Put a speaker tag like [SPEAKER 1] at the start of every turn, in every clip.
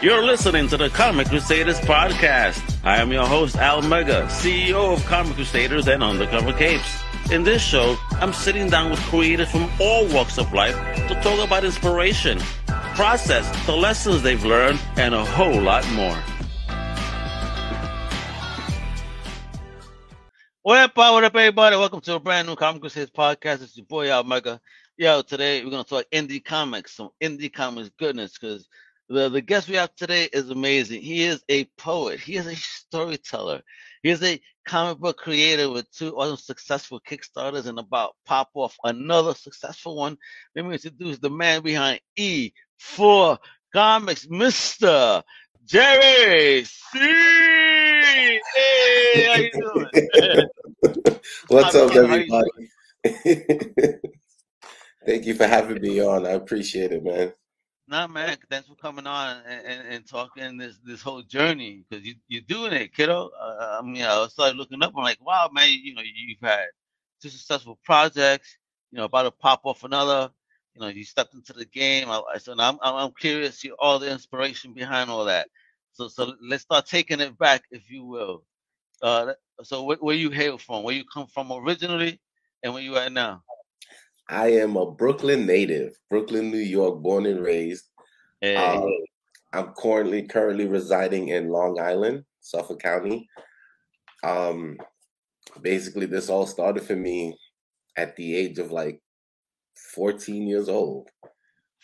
[SPEAKER 1] You're listening to the Comic Crusaders podcast. I am your host, Al Mega, CEO of Comic Crusaders and Undercover Capes. In this show, I'm sitting down with creators from all walks of life to talk about inspiration, process, the lessons they've learned, and a whole lot more. What up, what up, everybody? Welcome to a brand new Comic Crusaders podcast. It's your boy, Al Mega. Yo, today we're going to talk indie comics, some indie comics goodness, because the, the guest we have today is amazing. He is a poet. He is a storyteller. He is a comic book creator with two other successful Kickstarters and about pop off another successful one. Let me introduce the man behind E4 Comics, Mr. Jerry C. Hey, how you doing?
[SPEAKER 2] What's up, everybody? Thank you for having me on. I appreciate it, man.
[SPEAKER 1] Nah, man. Thanks for coming on and, and, and talking this this whole journey because you you're doing it, kiddo. Uh, I mean, I started looking up. I'm like, wow, man. You know, you've had two successful projects. You know, about to pop off another. You know, you stepped into the game. I, so I'm I'm curious you all the inspiration behind all that. So so let's start taking it back, if you will. Uh, so where, where you hail from? Where you come from originally, and where you at now?
[SPEAKER 2] I am a Brooklyn native, Brooklyn, New York, born and raised. Hey. Um, I'm currently currently residing in Long Island, Suffolk County. Um, basically, this all started for me at the age of like 14 years old.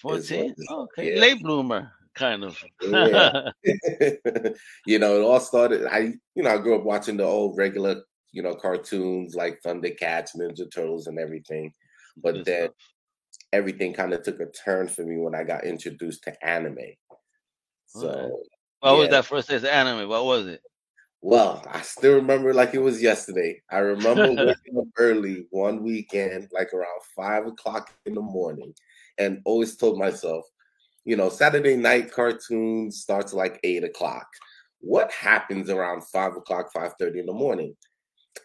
[SPEAKER 1] 14? okay, yeah. late bloomer, kind of.
[SPEAKER 2] yeah. you know, it all started. I, you know, I grew up watching the old regular, you know, cartoons like Thundercats, Ninja Turtles, and everything. But then everything kind of took a turn for me when I got introduced to anime. So,
[SPEAKER 1] okay. what yeah. was that first taste of anime? What was it?
[SPEAKER 2] Well, I still remember like it was yesterday. I remember waking up early one weekend, like around five o'clock in the morning, and always told myself, you know, Saturday night cartoons starts like eight o'clock. What happens around five o'clock, five thirty in the morning?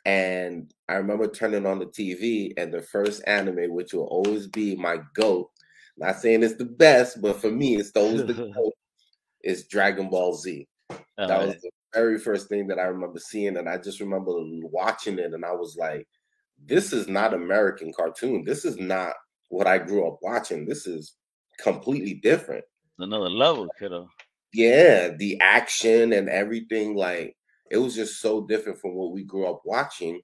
[SPEAKER 2] And I remember turning on the TV, and the first anime, which will always be my goat, not saying it's the best, but for me, it's always the goat, is Dragon Ball Z. Oh, that was the very first thing that I remember seeing, and I just remember watching it, and I was like, "This is not American cartoon. This is not what I grew up watching. This is completely different.
[SPEAKER 1] Another level, kiddo.
[SPEAKER 2] Yeah, the action and everything, like it was just so different from what we grew up watching.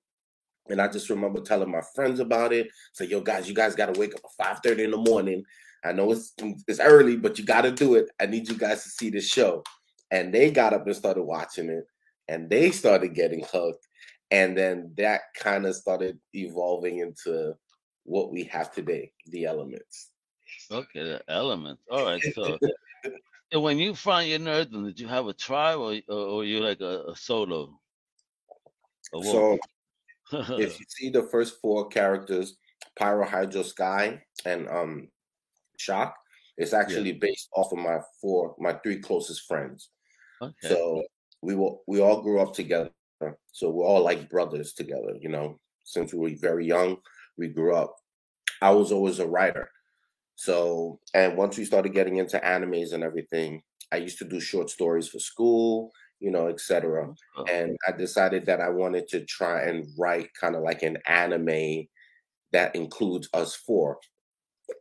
[SPEAKER 2] And I just remember telling my friends about it. Say, yo, guys, you guys got to wake up at 5 30 in the morning. I know it's it's early, but you got to do it. I need you guys to see this show. And they got up and started watching it, and they started getting hooked. And then that kind of started evolving into what we have today, the elements.
[SPEAKER 1] Okay, the elements. All right. So And when you find your nerdom, did you have a tribe or or, you like a, a solo?
[SPEAKER 2] A so if you see the first four characters, Pyro Hydro Sky and um Shock, it's actually yeah. based off of my four my three closest friends. Okay. So we will we all grew up together. So we're all like brothers together, you know. Since we were very young, we grew up. I was always a writer. So, and once we started getting into animes and everything, I used to do short stories for school, you know, etc. Oh. And I decided that I wanted to try and write kind of like an anime that includes us four.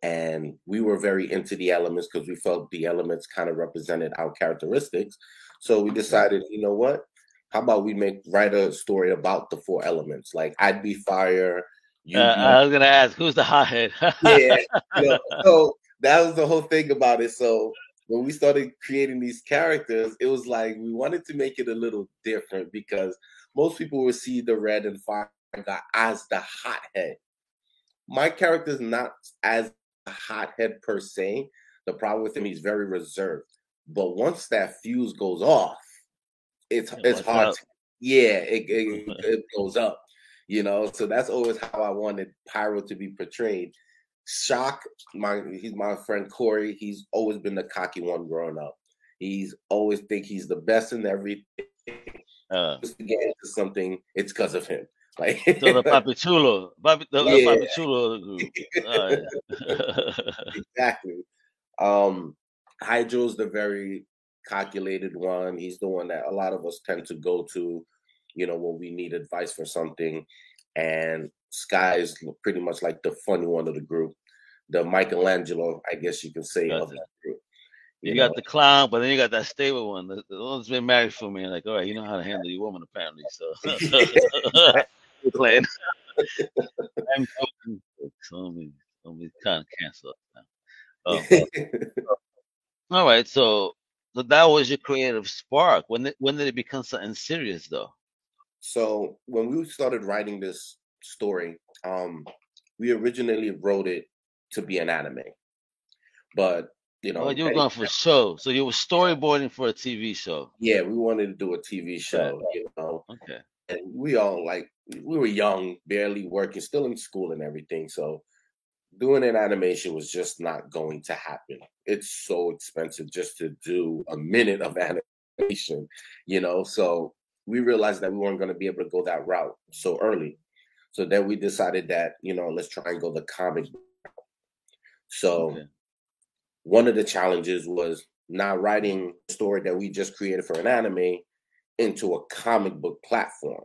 [SPEAKER 2] And we were very into the elements because we felt the elements kind of represented our characteristics. So we decided, you know what? How about we make write a story about the four elements? Like I'd be fire,
[SPEAKER 1] you, uh, I was gonna ask who's the hothead.
[SPEAKER 2] yeah, so that was the whole thing about it. So when we started creating these characters, it was like we wanted to make it a little different because most people would see the red and fire guy as the hothead. My character is not as a hothead per se. The problem with him, he's very reserved. But once that fuse goes off, it's it's hard. To, yeah, it, it, it goes up you know. So that's always how I wanted Pyro to be portrayed. Shock, my he's my friend Corey. He's always been the cocky one growing up. He's always think he's the best in everything. Uh, Just to get into something, it's because of him. Like
[SPEAKER 1] so the Papi Chulo, Papi, the, yeah. Papi Chulo group.
[SPEAKER 2] exactly. Um, Hydro's the very calculated one. He's the one that a lot of us tend to go to, you know, when we need advice for something. And Sky is pretty much like the funny one of the group, the Michelangelo, I guess you can say, of the group.
[SPEAKER 1] You, you got the clown, but then you got that stable one. The, the one's been married for me. Like, all right, you know how to handle your woman, apparently. So, playing. I'm joking. So me, let me kind of cancel it now. Um, all right, so so that was your creative spark. When did, when did it become something serious, though?
[SPEAKER 2] So when we started writing this story, um, we originally wrote it to be an anime, but you know,
[SPEAKER 1] oh, you were going for a show, so you were storyboarding for a TV show.
[SPEAKER 2] Yeah, we wanted to do a TV show. You know, okay. And we all like we were young, barely working, still in school and everything. So doing an animation was just not going to happen. It's so expensive just to do a minute of animation, you know. So we realized that we weren't going to be able to go that route so early. So then we decided that, you know, let's try and go the comic. So okay. one of the challenges was not writing a story that we just created for an anime into a comic book platform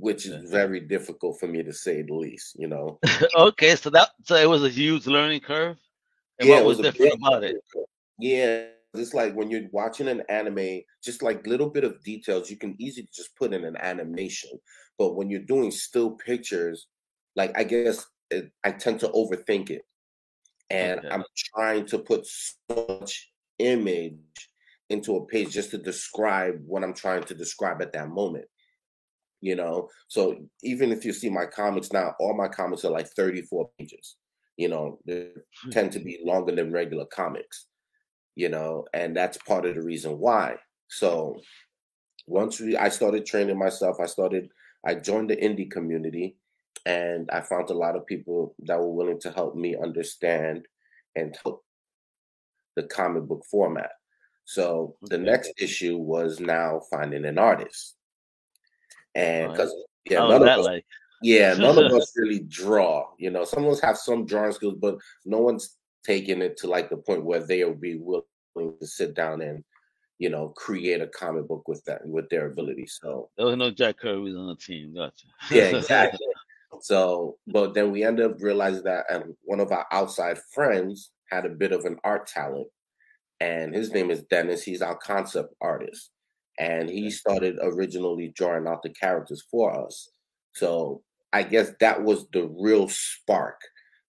[SPEAKER 2] which is very difficult for me to say the least, you know.
[SPEAKER 1] okay, so that so it was a huge learning curve. And yeah, what was, was different about it?
[SPEAKER 2] Yeah, it's like when you're watching an anime, just like little bit of details you can easily just put in an animation. But when you're doing still pictures, like I guess it, I tend to overthink it, and okay. I'm trying to put so much image into a page just to describe what I'm trying to describe at that moment you know so even if you see my comics now all my comics are like 34 pages you know they hmm. tend to be longer than regular comics you know and that's part of the reason why so once we i started training myself i started i joined the indie community and i found a lot of people that were willing to help me understand and help the comic book format so the next issue was now finding an artist and because yeah, none of us, like? yeah, none of us really draw. You know, some of us have some drawing skills, but no one's taking it to like the point where they'll be willing to sit down and you know create a comic book with that with their ability. So
[SPEAKER 1] there was no Jack Kirby's on the team. Gotcha.
[SPEAKER 2] yeah, exactly. so, but then we ended up realizing that um, one of our outside friends had a bit of an art talent, and his name is Dennis. He's our concept artist and he started originally drawing out the characters for us. So I guess that was the real spark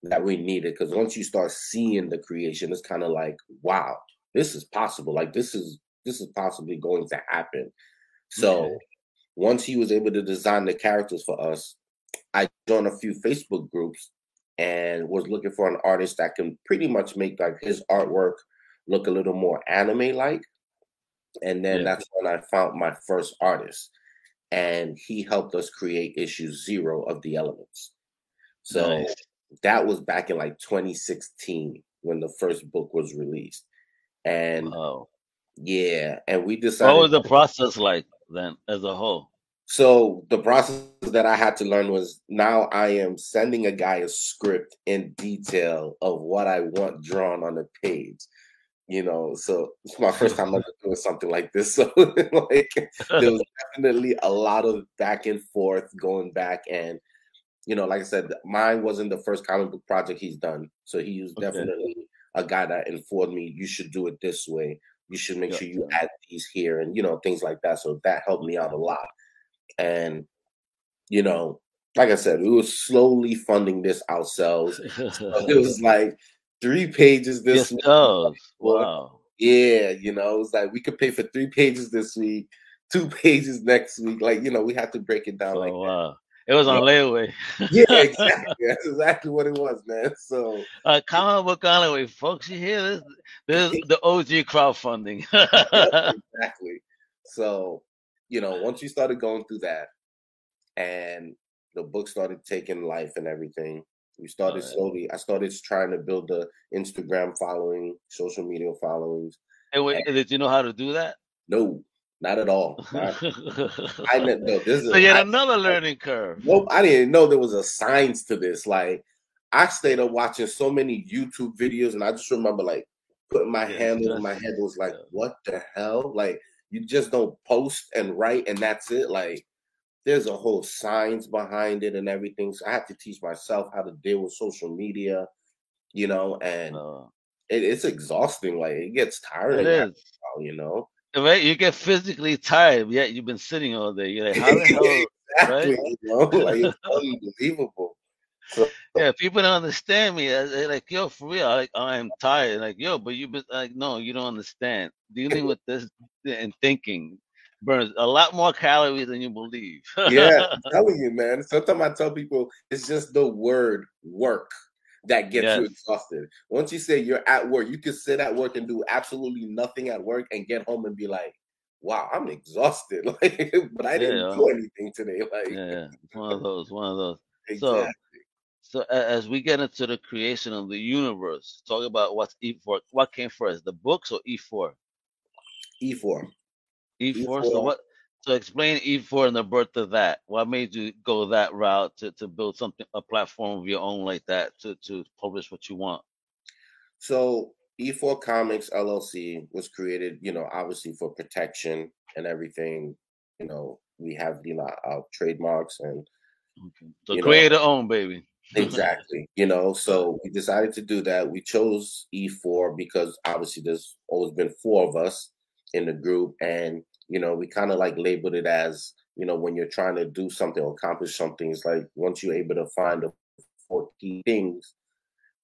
[SPEAKER 2] that we needed because once you start seeing the creation, it's kind of like, wow, this is possible. Like this is this is possibly going to happen. So yeah. once he was able to design the characters for us, I joined a few Facebook groups and was looking for an artist that can pretty much make like his artwork look a little more anime like and then yeah. that's when I found my first artist. And he helped us create issue zero of the elements. So nice. That was back in like 2016 when the first book was released. And wow. yeah, and we decided
[SPEAKER 1] What was the process like then as a whole?
[SPEAKER 2] So the process that I had to learn was now I am sending a guy a script in detail of what I want drawn on the page you know so it's my first time ever doing something like this so like there was definitely a lot of back and forth going back and you know like i said mine wasn't the first comic book project he's done so he was definitely okay. a guy that informed me you should do it this way you should make yeah. sure you add these here and you know things like that so that helped me out a lot and you know like i said we were slowly funding this ourselves so it was like three pages this week. Wow. Yeah, you know, it's like we could pay for three pages this week, two pages next week. Like, you know, we have to break it down oh, like wow. That.
[SPEAKER 1] It was on layaway.
[SPEAKER 2] yeah, exactly. That's exactly what it was, man. So
[SPEAKER 1] uh comic book on layaway, folks. You hear this? This is the OG crowdfunding.
[SPEAKER 2] exactly. So, you know, once you started going through that and the book started taking life and everything, we started slowly. I started trying to build the Instagram following, social media followings.
[SPEAKER 1] And, wait, and did you know how to do that?
[SPEAKER 2] No, not at all. I, I didn't know this.
[SPEAKER 1] So you had another learning curve.
[SPEAKER 2] Nope, I didn't know there was a science to this. Like I stayed up watching so many YouTube videos, and I just remember like putting my hand over my head was like, what the hell? Like you just don't post and write and that's it. Like there's a whole science behind it and everything. So I have to teach myself how to deal with social media, you know, and uh, it, it's exhausting. Like it gets tiring. It is. While, you know.
[SPEAKER 1] Right, you get physically tired, yet you've been sitting all day. You're like, how the hell? exactly, right? you know, like it's unbelievable. So, yeah, people don't understand me. They're like, yo, for real, like I'm tired. Like, yo, but you've been like, no, you don't understand. Dealing with this and thinking burns a lot more calories than you believe.
[SPEAKER 2] yeah, I'm telling you, man. Sometimes I tell people it's just the word work that gets yes. you exhausted. Once you say you're at work, you can sit at work and do absolutely nothing at work and get home and be like, wow, I'm exhausted. Like, but I didn't yeah. do anything today. Like,
[SPEAKER 1] yeah, one of those, one of those. Exactly. So, so as we get into the creation of the universe, talk about what's E4. What came first, the books or E4?
[SPEAKER 2] E4.
[SPEAKER 1] E4. E4. So what? So explain E4 and the birth of that. What made you go that route to, to build something, a platform of your own like that to, to publish what you want?
[SPEAKER 2] So E4 Comics LLC was created, you know, obviously for protection and everything. You know, we have, you know, our trademarks and
[SPEAKER 1] okay. so creator own, baby.
[SPEAKER 2] exactly. You know, so we decided to do that. We chose E4 because obviously there's always been four of us in the group and you know, we kind of like labeled it as, you know, when you're trying to do something or accomplish something, it's like once you're able to find the four key things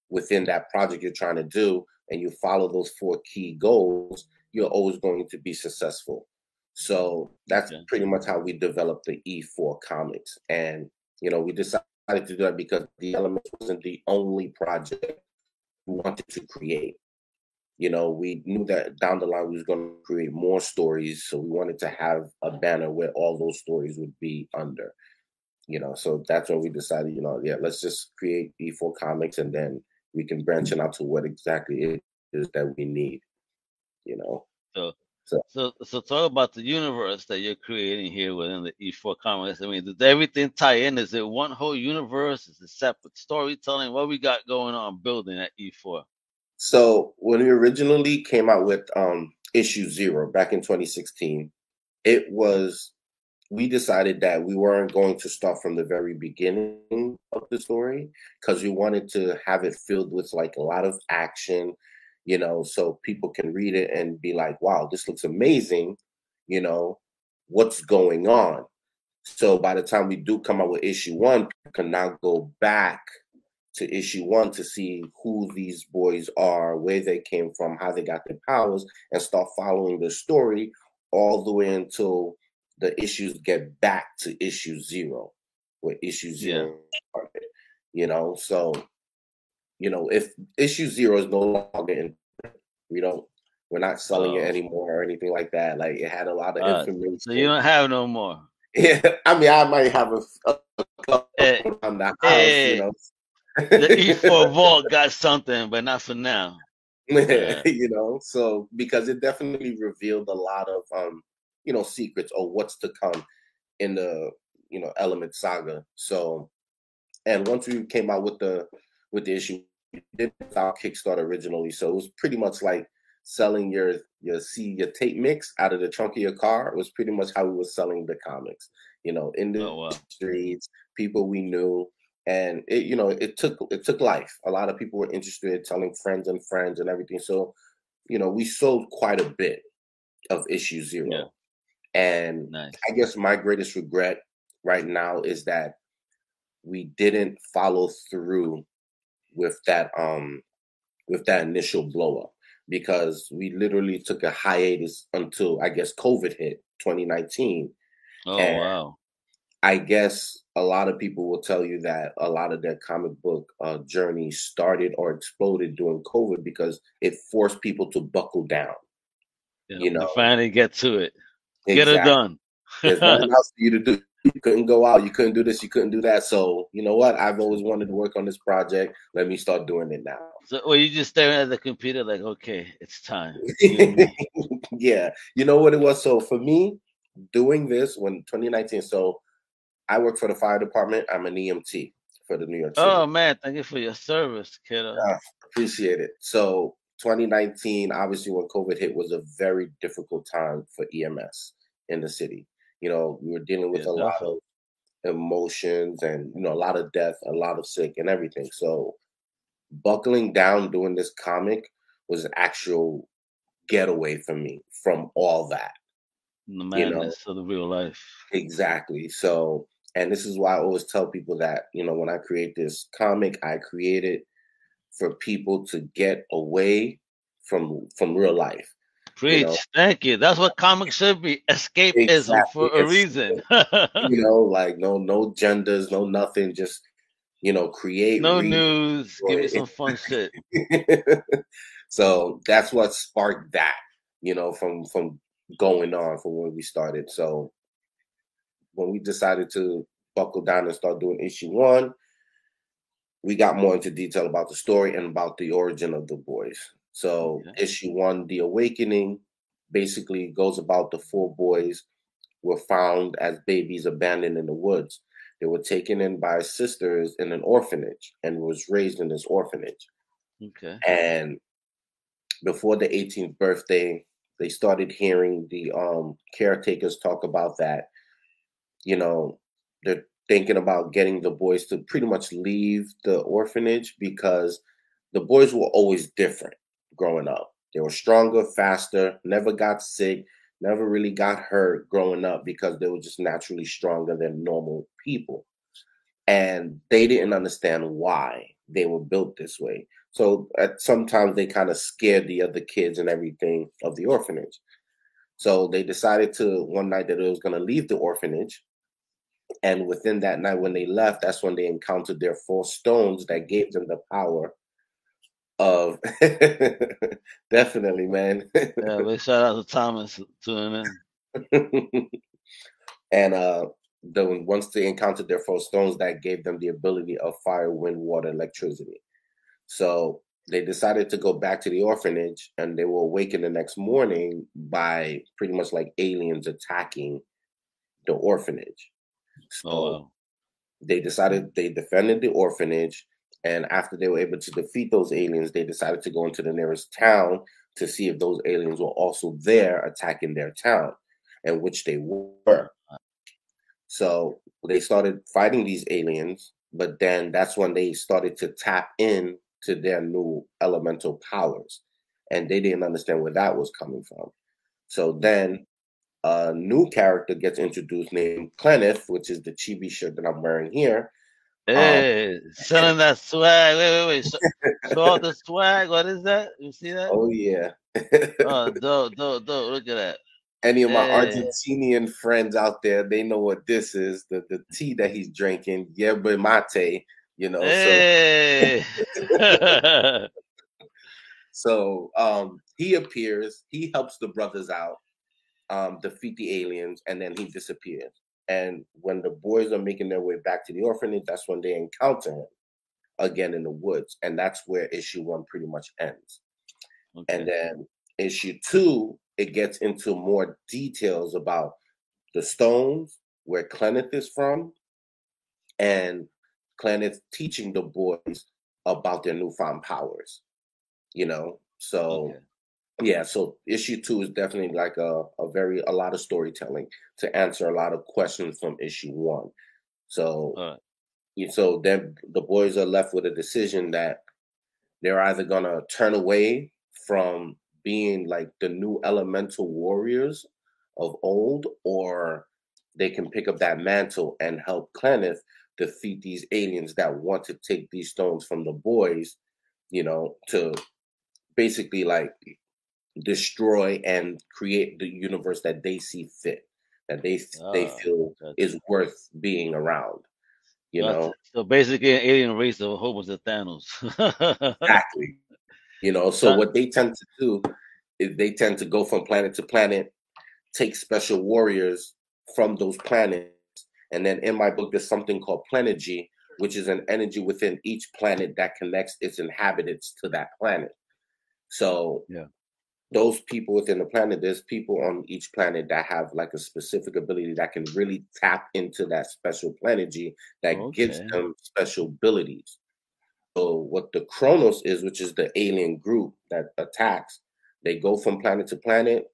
[SPEAKER 2] within that project you're trying to do and you follow those four key goals, you're always going to be successful. So that's yeah. pretty much how we developed the E4 comics. And, you know, we decided to do that because the elements wasn't the only project we wanted to create you know, we knew that down the line we was going to create more stories, so we wanted to have a banner where all those stories would be under. You know, so that's when we decided, you know, yeah, let's just create E4 comics, and then we can branch it out to what exactly it is that we need. You know.
[SPEAKER 1] So, so, so, so talk about the universe that you're creating here within the E4 comics. I mean, does everything tie in? Is it one whole universe? Is it separate storytelling? What we got going on building at E4?
[SPEAKER 2] So when we originally came out with um, issue zero back in 2016, it was we decided that we weren't going to start from the very beginning of the story because we wanted to have it filled with like a lot of action, you know, so people can read it and be like, wow, this looks amazing, you know, what's going on? So by the time we do come out with issue one, people can now go back to issue one to see who these boys are, where they came from, how they got their powers, and start following the story all the way until the issues get back to issue zero, where issue zero yeah. started. You know, so you know, if issue zero is no longer in, we don't, we're not selling oh. it anymore or anything like that. Like it had a lot of uh, information.
[SPEAKER 1] So you don't have no more.
[SPEAKER 2] Yeah, I mean, I might have a, a, a hey, on the house, hey, you know,
[SPEAKER 1] the E4 Vault got something, but not for now.
[SPEAKER 2] Yeah. you know, so because it definitely revealed a lot of um, you know, secrets or what's to come in the you know element saga. So and once we came out with the with the issue, we did our Kickstarter originally. So it was pretty much like selling your your see your tape mix out of the trunk of your car. It was pretty much how we were selling the comics. You know, in the oh, wow. streets, people we knew, and it you know it took it took life. A lot of people were interested telling friends and friends and everything. So you know we sold quite a bit of issue zero. Yeah. and nice. i guess my greatest regret right now is that we didn't follow through with that um with that initial blow up because we literally took a hiatus until i guess covid hit 2019 oh wow. I guess a lot of people will tell you that a lot of their comic book uh, journey started or exploded during COVID because it forced people to buckle down.
[SPEAKER 1] Yeah, you know, finally get to it, exactly. get it done.
[SPEAKER 2] There's nothing else for you to do. You couldn't go out. You couldn't do this. You couldn't do that. So you know what? I've always wanted to work on this project. Let me start doing it now.
[SPEAKER 1] So, well, you just staring at the computer like, okay, it's time.
[SPEAKER 2] yeah, you know what it was. So for me, doing this when 2019. So I work for the fire department. I'm an EMT for the New York City.
[SPEAKER 1] Oh man, thank you for your service, kiddo.
[SPEAKER 2] appreciate it. So 2019, obviously, when COVID hit, was a very difficult time for EMS in the city. You know, we were dealing with yeah, a definitely. lot of emotions and you know a lot of death, a lot of sick, and everything. So, buckling down doing this comic was an actual getaway for me from all that.
[SPEAKER 1] The madness you know? of the real life.
[SPEAKER 2] Exactly. So, and this is why I always tell people that you know when I create this comic, I create it for people to get away from from real life.
[SPEAKER 1] Preach. You know? Thank you. That's what comics should be. Escapism exactly. for a reason.
[SPEAKER 2] you know, like no no genders, no nothing, just you know, create
[SPEAKER 1] no read, news, give me some fun shit.
[SPEAKER 2] so that's what sparked that, you know, from from going on from when we started. So when we decided to buckle down and start doing issue one, we got more into detail about the story and about the origin of the boys. So okay. issue one, The Awakening, basically goes about the four boys were found as babies abandoned in the woods. They were taken in by sisters in an orphanage and was raised in this orphanage.
[SPEAKER 1] Okay.
[SPEAKER 2] And before the 18th birthday, they started hearing the um, caretakers talk about that. You know, they're thinking about getting the boys to pretty much leave the orphanage because the boys were always different growing up. They were stronger, faster, never got sick, never really got hurt growing up because they were just naturally stronger than normal people. And they didn't understand why they were built this way. So at sometimes they kind of scared the other kids and everything of the orphanage. So they decided to one night that it was going to leave the orphanage. And within that night, when they left, that's when they encountered their four stones that gave them the power of definitely, man.
[SPEAKER 1] yeah, big shout out to Thomas tuning in.
[SPEAKER 2] and uh the once they encountered their four stones, that gave them the ability of fire, wind, water, electricity. So they decided to go back to the orphanage, and they were awakened the next morning by pretty much like aliens attacking the orphanage. So oh, wow. they decided they defended the orphanage and after they were able to defeat those aliens, they decided to go into the nearest town to see if those aliens were also there attacking their town, and which they were. So they started fighting these aliens, but then that's when they started to tap in to their new elemental powers. And they didn't understand where that was coming from. So then a new character gets introduced named Kenneth, which is the chibi shirt that I'm wearing here.
[SPEAKER 1] Hey, um, selling that swag. Wait, wait, wait. Show, show the swag. What is that? You see that?
[SPEAKER 2] Oh yeah.
[SPEAKER 1] oh, dope, dope, dope. Look at that.
[SPEAKER 2] Any of my hey. Argentinian friends out there, they know what this is. The the tea that he's drinking, yerba mate. You know. Hey. So, so um, he appears. He helps the brothers out, um, defeat the aliens, and then he disappears. And when the boys are making their way back to the orphanage, that's when they encounter him again in the woods. And that's where issue one pretty much ends. Okay. And then issue two, it gets into more details about the stones, where Kenneth is from, and Kenneth teaching the boys about their newfound powers. You know, so okay yeah so issue two is definitely like a, a very a lot of storytelling to answer a lot of questions from issue one so right. so then the boys are left with a decision that they're either gonna turn away from being like the new elemental warriors of old or they can pick up that mantle and help Kenneth defeat these aliens that want to take these stones from the boys you know to basically like destroy and create the universe that they see fit, that they oh, they ah, feel is worth being around. You know,
[SPEAKER 1] so basically, an alien race of a whole bunch of Thanos.
[SPEAKER 2] exactly. You know, so what they tend to do is they tend to go from planet to planet, take special warriors from those planets, and then in my book, there's something called Planergy, which is an energy within each planet that connects its inhabitants to that planet. So
[SPEAKER 1] yeah
[SPEAKER 2] those people within the planet, there's people on each planet that have like a specific ability that can really tap into that special planergy that okay. gives them special abilities. So what the Kronos is, which is the alien group that attacks, they go from planet to planet,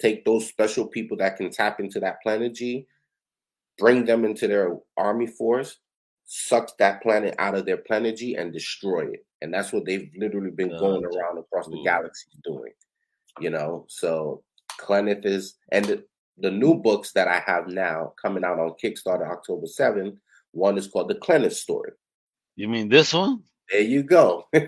[SPEAKER 2] take those special people that can tap into that planergy, bring them into their army force, suck that planet out of their planergy, and destroy it. And that's what they've literally been going around across the galaxy doing. You know, so Clenneth is, and the, the new books that I have now coming out on Kickstarter October 7th, one is called The Clenneth Story.
[SPEAKER 1] You mean this one?
[SPEAKER 2] There you go. I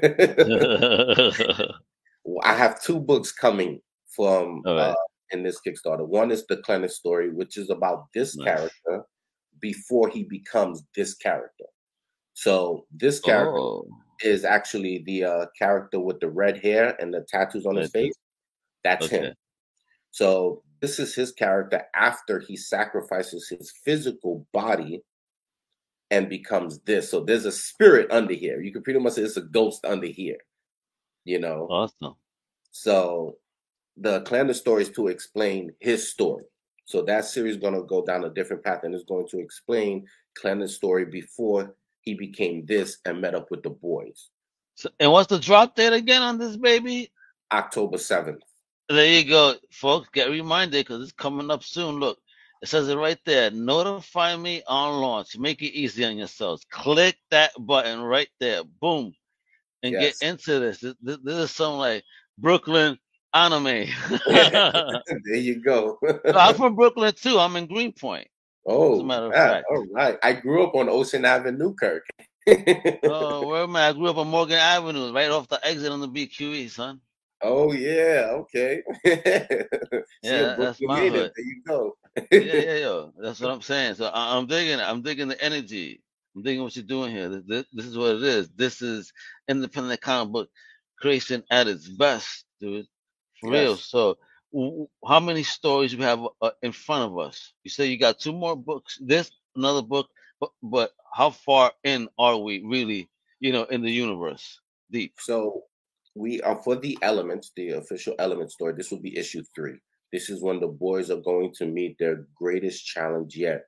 [SPEAKER 2] have two books coming from right. uh, in this Kickstarter. One is the Clenneth story, which is about this nice. character before he becomes this character. So this character oh. is actually the uh, character with the red hair and the tattoos on his face. That's okay. him. So this is his character after he sacrifices his physical body and becomes this. So there's a spirit under here. You can pretty much say it's a ghost under here. You know.
[SPEAKER 1] Awesome.
[SPEAKER 2] So the Clenneth story is to explain his story. So that series is going to go down a different path and is going to explain Clenneth's story before he became this and met up with the boys.
[SPEAKER 1] So, and what's the drop date again on this baby?
[SPEAKER 2] October 7th.
[SPEAKER 1] There you go, folks. Get reminded because it's coming up soon. Look, it says it right there. Notify me on launch. Make it easy on yourselves. Click that button right there. Boom. And yes. get into this. this. This is some like Brooklyn anime.
[SPEAKER 2] there you go.
[SPEAKER 1] I'm from Brooklyn too. I'm in Greenpoint.
[SPEAKER 2] Oh, matter of fact. all right. I grew up on Ocean Avenue, Kirk.
[SPEAKER 1] oh, where am I? I grew up on Morgan Avenue, right off the exit on the BQE, son.
[SPEAKER 2] Oh yeah, okay.
[SPEAKER 1] yeah, that's my hood.
[SPEAKER 2] There you go.
[SPEAKER 1] yeah, yeah, yeah. That's what I'm saying. So I, am digging. I'm digging the energy. I'm digging what you're doing here. This, this, is what it is. This is independent comic book creation at its best, dude. For yes. real. So, w- how many stories we have uh, in front of us? You say you got two more books. This another book, but but how far in are we really? You know, in the universe, deep.
[SPEAKER 2] So we are for the elements, the official element story. This will be issue three. This is when the boys are going to meet their greatest challenge yet,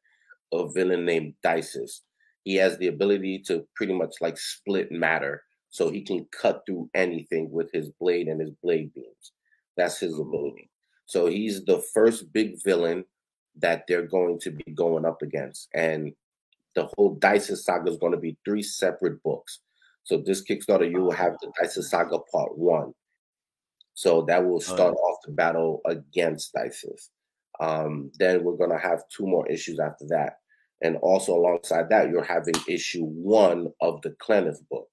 [SPEAKER 2] a villain named Dices. He has the ability to pretty much like split matter, so he can cut through anything with his blade and his blade beams. That's his mm-hmm. ability. So he's the first big villain that they're going to be going up against. And the whole Dices saga is going to be three separate books. So this Kickstarter, you will have the Dices Saga Part One. So that will start off the battle against Dices. Um, then we're gonna have two more issues after that, and also alongside that, you're having issue one of the Clenneth book,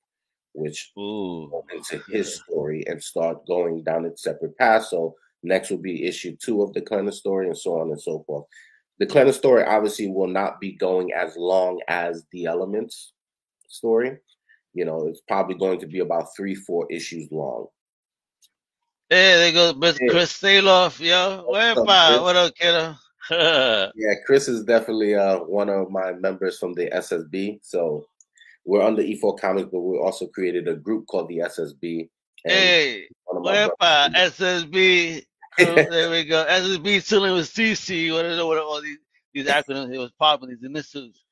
[SPEAKER 2] which
[SPEAKER 1] Ooh.
[SPEAKER 2] into his story and start going down its separate path. So next will be issue two of the Clenneth story, and so on and so forth. The Clenneth story obviously will not be going as long as the Elements story. You know, it's probably going to be about three, four issues long.
[SPEAKER 1] Hey, there goes Mr. Hey. Chris Saloff, yo. Where am I? What up, kiddo?
[SPEAKER 2] yeah, Chris is definitely uh, one of my members from the SSB. So we're under E4 Comics, but we also created a group called the SSB.
[SPEAKER 1] Hey, where am I? SSB. oh, there we go. SSB chilling with CC. What know what all these these acronyms he was popping these initials.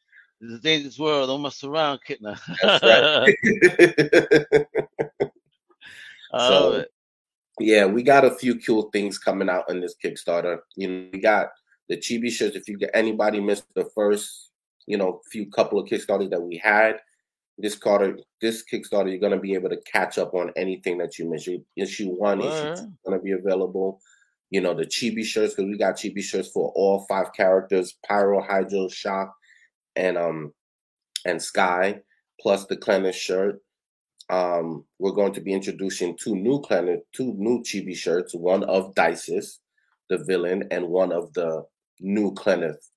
[SPEAKER 1] It's a dangerous world. Don't mess around, Kitna. That's right.
[SPEAKER 2] so, yeah, we got a few cool things coming out in this Kickstarter. You know, we got the chibi shirts. If you get anybody missed the first, you know, few couple of Kickstarters that we had, this Carter, this Kickstarter, you're gonna be able to catch up on anything that you missed. Issue one is gonna be available. You know, the chibi shirts because we got chibi shirts for all five characters: Pyro, Hydro, Shock, and um and Sky, plus the Clenneth shirt. Um, we're going to be introducing two new Clenneth, two new chibi shirts, one of Dices, the villain, and one of the new Clenneth,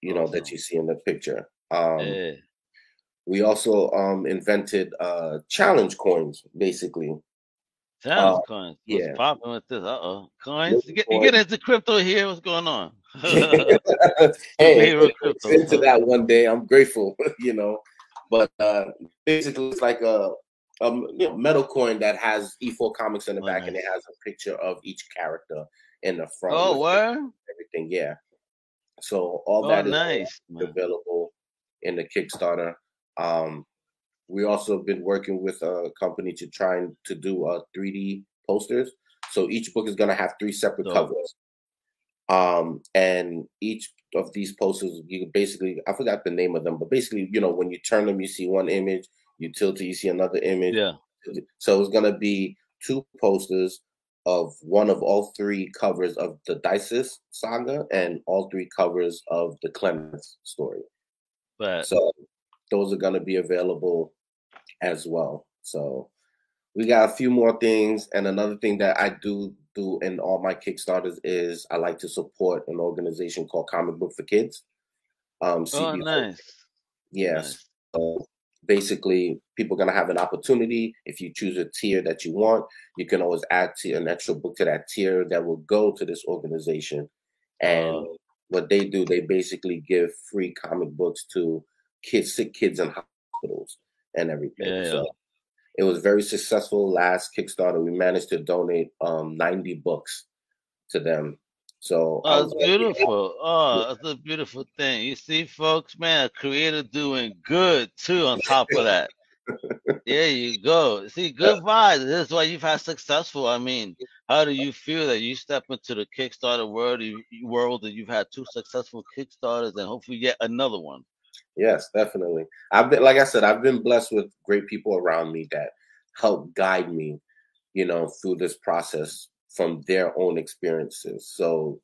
[SPEAKER 2] you know, awesome. that you see in the picture. Um, yeah. We also um, invented uh, challenge coins, basically.
[SPEAKER 1] Challenge uh, coins. What's yeah. popping with this? Uh oh. Coins. You get, you get into crypto here. What's going on?
[SPEAKER 2] hey, into that one day. I'm grateful, you know. But uh, basically, it's like a, a you know, metal coin that has E4 comics in the oh, back, nice. and it has a picture of each character in the front.
[SPEAKER 1] Oh, what?
[SPEAKER 2] Everything, yeah. So all
[SPEAKER 1] oh,
[SPEAKER 2] that is
[SPEAKER 1] nice,
[SPEAKER 2] available in the Kickstarter. Um, we also have been working with a company to try and to do uh 3D posters. So each book is gonna have three separate covers. Um, and each of these posters, you basically I forgot the name of them, but basically, you know, when you turn them, you see one image, you tilt it, you see another image.
[SPEAKER 1] Yeah.
[SPEAKER 2] So it's gonna be two posters of one of all three covers of the Dices saga and all three covers of the Clemens story.
[SPEAKER 1] But
[SPEAKER 2] so those are going to be available as well. So we got a few more things, and another thing that I do do in all my Kickstarters is I like to support an organization called Comic Book for Kids.
[SPEAKER 1] Um, oh, nice.
[SPEAKER 2] Yes. Nice. So basically, people are going to have an opportunity. If you choose a tier that you want, you can always add to an extra book to that tier that will go to this organization. And uh, what they do, they basically give free comic books to kids, sick kids in hospitals and everything. Yeah, so it was very successful last Kickstarter. We managed to donate um 90 books to them. So
[SPEAKER 1] oh, that's beautiful. Oh, that's a beautiful thing. You see, folks, man, a creator doing good too on top of that. there you go. See, good vibes. This is why you've had successful. I mean, how do you feel that you step into the Kickstarter world, world, and you've had two successful Kickstarters, and hopefully get another one?
[SPEAKER 2] Yes, definitely. I've been, like I said, I've been blessed with great people around me that help guide me, you know, through this process from their own experiences. So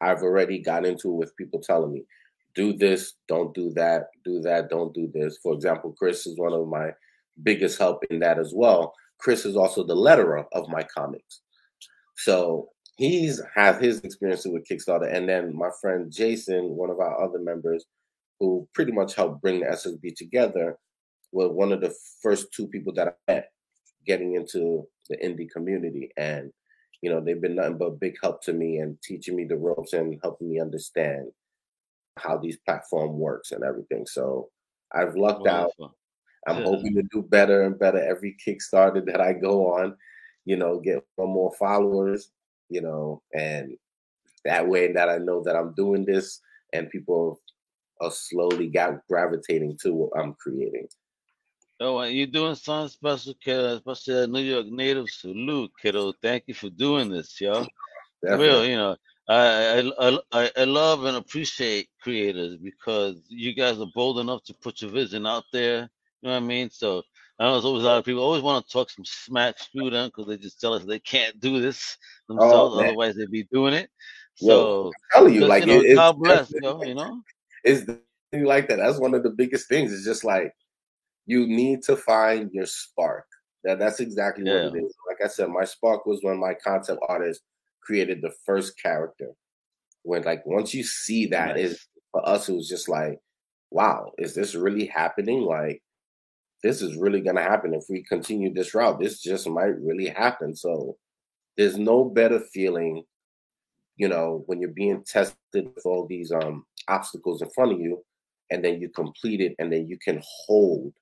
[SPEAKER 2] I've already got into it with people telling me, do this, don't do that, do that, don't do this. For example, Chris is one of my biggest help in that as well. Chris is also the letterer of my comics. So he's had his experiences with Kickstarter. And then my friend Jason, one of our other members, who pretty much helped bring the SSB together, was one of the first two people that I met getting into the indie community. And, you know, they've been nothing but big help to me and teaching me the ropes and helping me understand how these platform works and everything. So I've lucked Wonderful. out. I'm yeah. hoping to do better and better every Kickstarter that I go on, you know, get one more followers, you know, and that way that I know that I'm doing this and people are slowly got gravitating to what I'm creating.
[SPEAKER 1] Oh, you're doing something special, kiddo, especially a New York native salute, kiddo. Thank you for doing this, yo. Definitely. Real, you know, I, I I I love and appreciate creators because you guys are bold enough to put your vision out there. You know what I mean? So I know there's always a lot of people always want to talk some smack through them because they just tell us they can't do this oh, themselves, oh, otherwise they'd be doing it. So
[SPEAKER 2] I'm telling you, like
[SPEAKER 1] you know, God bless, yo, you know
[SPEAKER 2] it's like that. That's one of the biggest things. It's just like you need to find your spark. That that's exactly yeah. what it is. Like I said, my spark was when my concept artist created the first character. When like once you see that, nice. is for us it was just like, wow, is this really happening? Like this is really gonna happen if we continue this route. This just might really happen. So there's no better feeling, you know, when you're being tested with all these um obstacles in front of you and then you complete it and then you can hold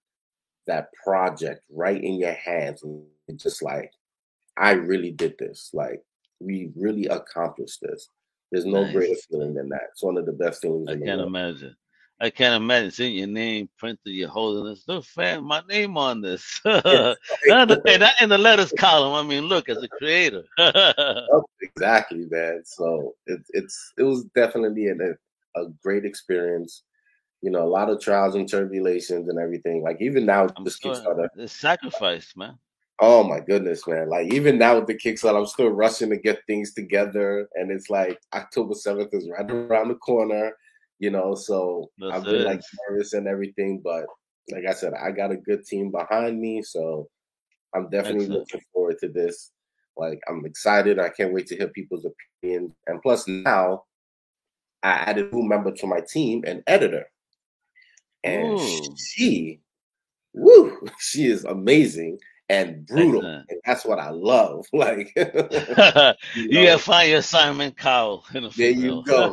[SPEAKER 2] that project right in your hands and just like i really did this like we really accomplished this there's no nice. greater feeling than that it's one of the best feelings
[SPEAKER 1] i can't imagine I can't imagine seeing your name printed, you're holding this. Look, fam, my name on this. and, that in the letters column. I mean, look, as a creator.
[SPEAKER 2] exactly, man. So it, it's it was definitely an, a great experience. You know, a lot of trials and tribulations and everything. Like even now, I'm this. Kickstarter,
[SPEAKER 1] the sacrifice, man.
[SPEAKER 2] Oh my goodness, man! Like even now with the Kickstarter, I'm still rushing to get things together, and it's like October seventh is right around the corner. You know, so That's I've been like nervous and everything, but like I said, I got a good team behind me, so I'm definitely Excellent. looking forward to this. Like I'm excited. I can't wait to hear people's opinions. And plus now I added a new member to my team, an editor. And Ooh. she, woo, she is amazing and brutal. And that's what I love. Like
[SPEAKER 1] you, know, you gotta find your Simon Cowell. The
[SPEAKER 2] there you go.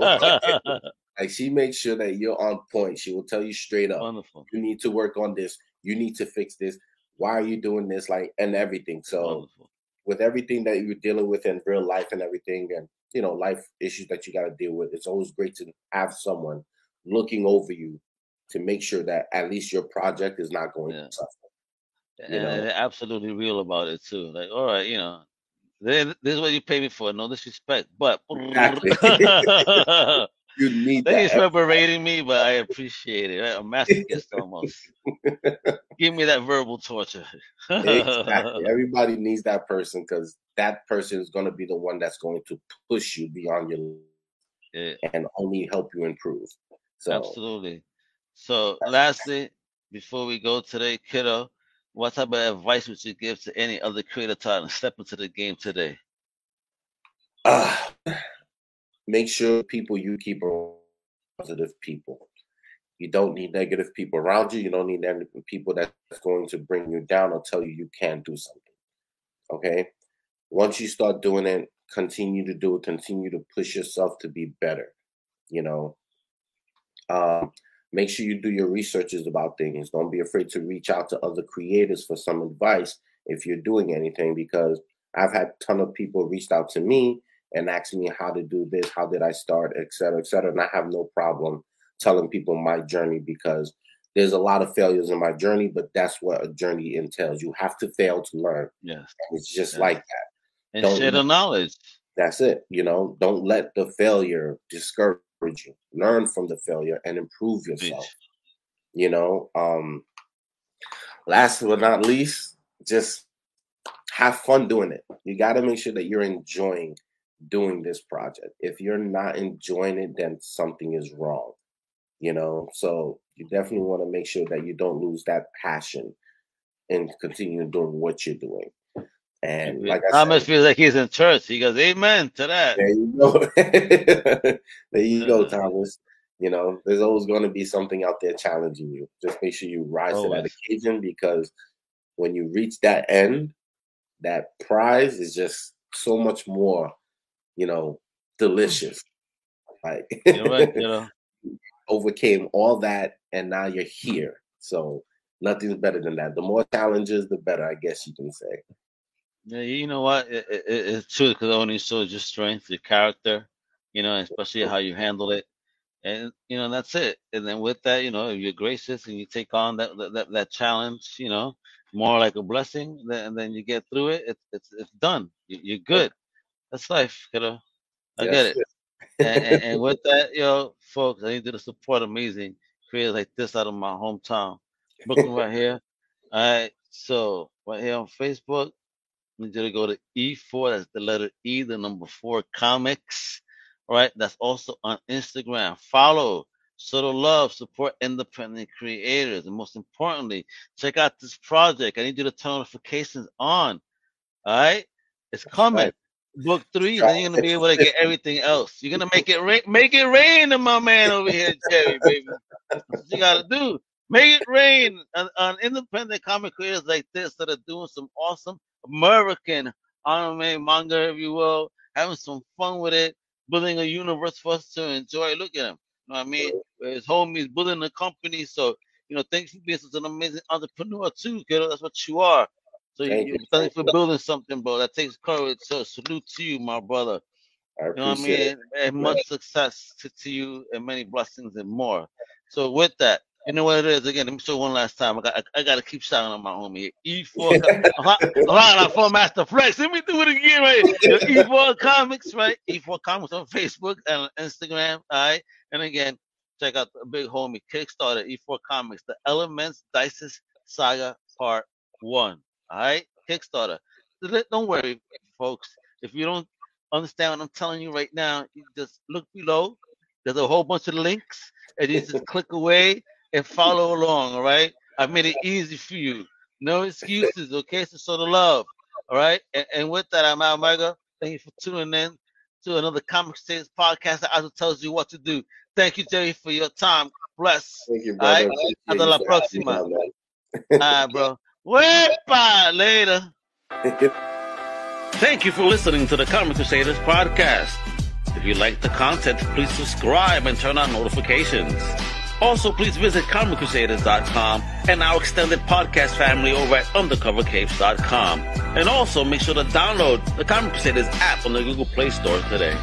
[SPEAKER 2] like she makes sure that you're on point. She will tell you straight up. Wonderful. You need to work on this. You need to fix this. Why are you doing this? Like and everything. So Wonderful. with everything that you're dealing with in real life and everything, and you know life issues that you got to deal with it's always great to have someone looking over you to make sure that at least your project is not going yeah. to suffer
[SPEAKER 1] and they're absolutely real about it too. Like, all right, you know, this is what you pay me for. No disrespect, but exactly. you need Thanks for berating me, but I appreciate it. I'm masochist almost. Give me that verbal torture.
[SPEAKER 2] exactly. Everybody needs that person because that person is going to be the one that's going to push you beyond your yeah. and only help you improve. So
[SPEAKER 1] absolutely. So lastly, before we go today, kiddo, what type of advice would you give to any other creator trying to step into the game today?
[SPEAKER 2] Uh, make sure people you keep are positive people. You don't need negative people around you. You don't need any people that's going to bring you down or tell you you can't do something. Okay? Once you start doing it, continue to do it, continue to push yourself to be better. You know, um, make sure you do your researches about things. Don't be afraid to reach out to other creators for some advice if you're doing anything because I've had a ton of people reached out to me and asked me how to do this, how did I start, et cetera, et cetera. And I have no problem telling people my journey because there's a lot of failures in my journey, but that's what a journey entails. You have to fail to learn.
[SPEAKER 1] Yes.
[SPEAKER 2] And it's just yes. like that.
[SPEAKER 1] And don't, share the knowledge.
[SPEAKER 2] That's it. You know, don't let the failure discourage you. Learn from the failure and improve yourself. You know, um, last but not least, just have fun doing it. You got to make sure that you're enjoying doing this project. If you're not enjoying it, then something is wrong. You know, so you definitely want to make sure that you don't lose that passion and continue doing what you're doing. And like I
[SPEAKER 1] Thomas said, feels like he's in church. He goes, Amen to that.
[SPEAKER 2] There you go. there you go, uh-huh. Thomas. You know, there's always going to be something out there challenging you. Just make sure you rise always. to that occasion because when you reach that end, that prize is just so much more, you know, mm. delicious. Like right, you know. overcame all that and now you're here. So nothing's better than that. The more challenges, the better, I guess you can say.
[SPEAKER 1] Yeah, you know what? It, it, it's true because only shows your strength, your character, you know, especially how you handle it, and you know that's it. And then with that, you know, if you're gracious and you take on that that that challenge, you know, more like a blessing, then and then you get through it. It's it's it's done. You, are good. That's life, you know. I get it. and, and, and, with that, yo, know, folks, I need to support amazing creators like this out of my hometown, Brooklyn, right here. All right, so right here on Facebook, I need you to go to E4. That's the letter E, the number four comics. All right. That's also on Instagram. Follow, show the love, support independent creators. And most importantly, check out this project. I need you to turn notifications on. All right. It's coming. Book three, then you're gonna be able to get everything else. You're gonna make it rain, make it rain to my man over here, Jerry, baby. That's what you gotta do. Make it rain on, on independent comic creators like this that are doing some awesome American anime manga, if you will, having some fun with it, building a universe for us to enjoy. Look at him. You know what I mean? His homies building a company. So, you know, thanks for being such an amazing entrepreneur too, kiddo. That's what you are. So Thank you, you thanks for building something, bro. That takes courage. So salute to you, my brother. I you know what I mean? It. And much success to, to you and many blessings and more. So with that, you know what it is? Again, let me show one last time. I got I, I got to keep shouting on my homie E4. Hold on, Master Flex. Let me do it again, right? E4 Comics, right? E4 Comics on Facebook and Instagram. All right. And again, check out the big homie Kickstarter E4 Comics, the Elements Dices Saga Part One. All right, Kickstarter. Don't worry, folks. If you don't understand what I'm telling you right now, you just look below. There's a whole bunch of links, and you just click away and follow along. All right. I made it easy for you. No excuses. Okay. So show the love. All right. And, and with that, I'm out, Mega. Thank you for tuning in to another Comic States podcast that also tells you what to do. Thank you, Jerry, for your time. Bless.
[SPEAKER 2] Thank you, brother. All right.
[SPEAKER 1] Hasta la próxima. All right, bro. Wepa. Later. Thank you for listening to the Comic Crusaders podcast. If you like the content, please subscribe and turn on notifications. Also, please visit ComicCrusaders.com and our extended podcast family over at UndercoverCapes.com. And also make sure to download the Comic Crusaders app on the Google Play Store today.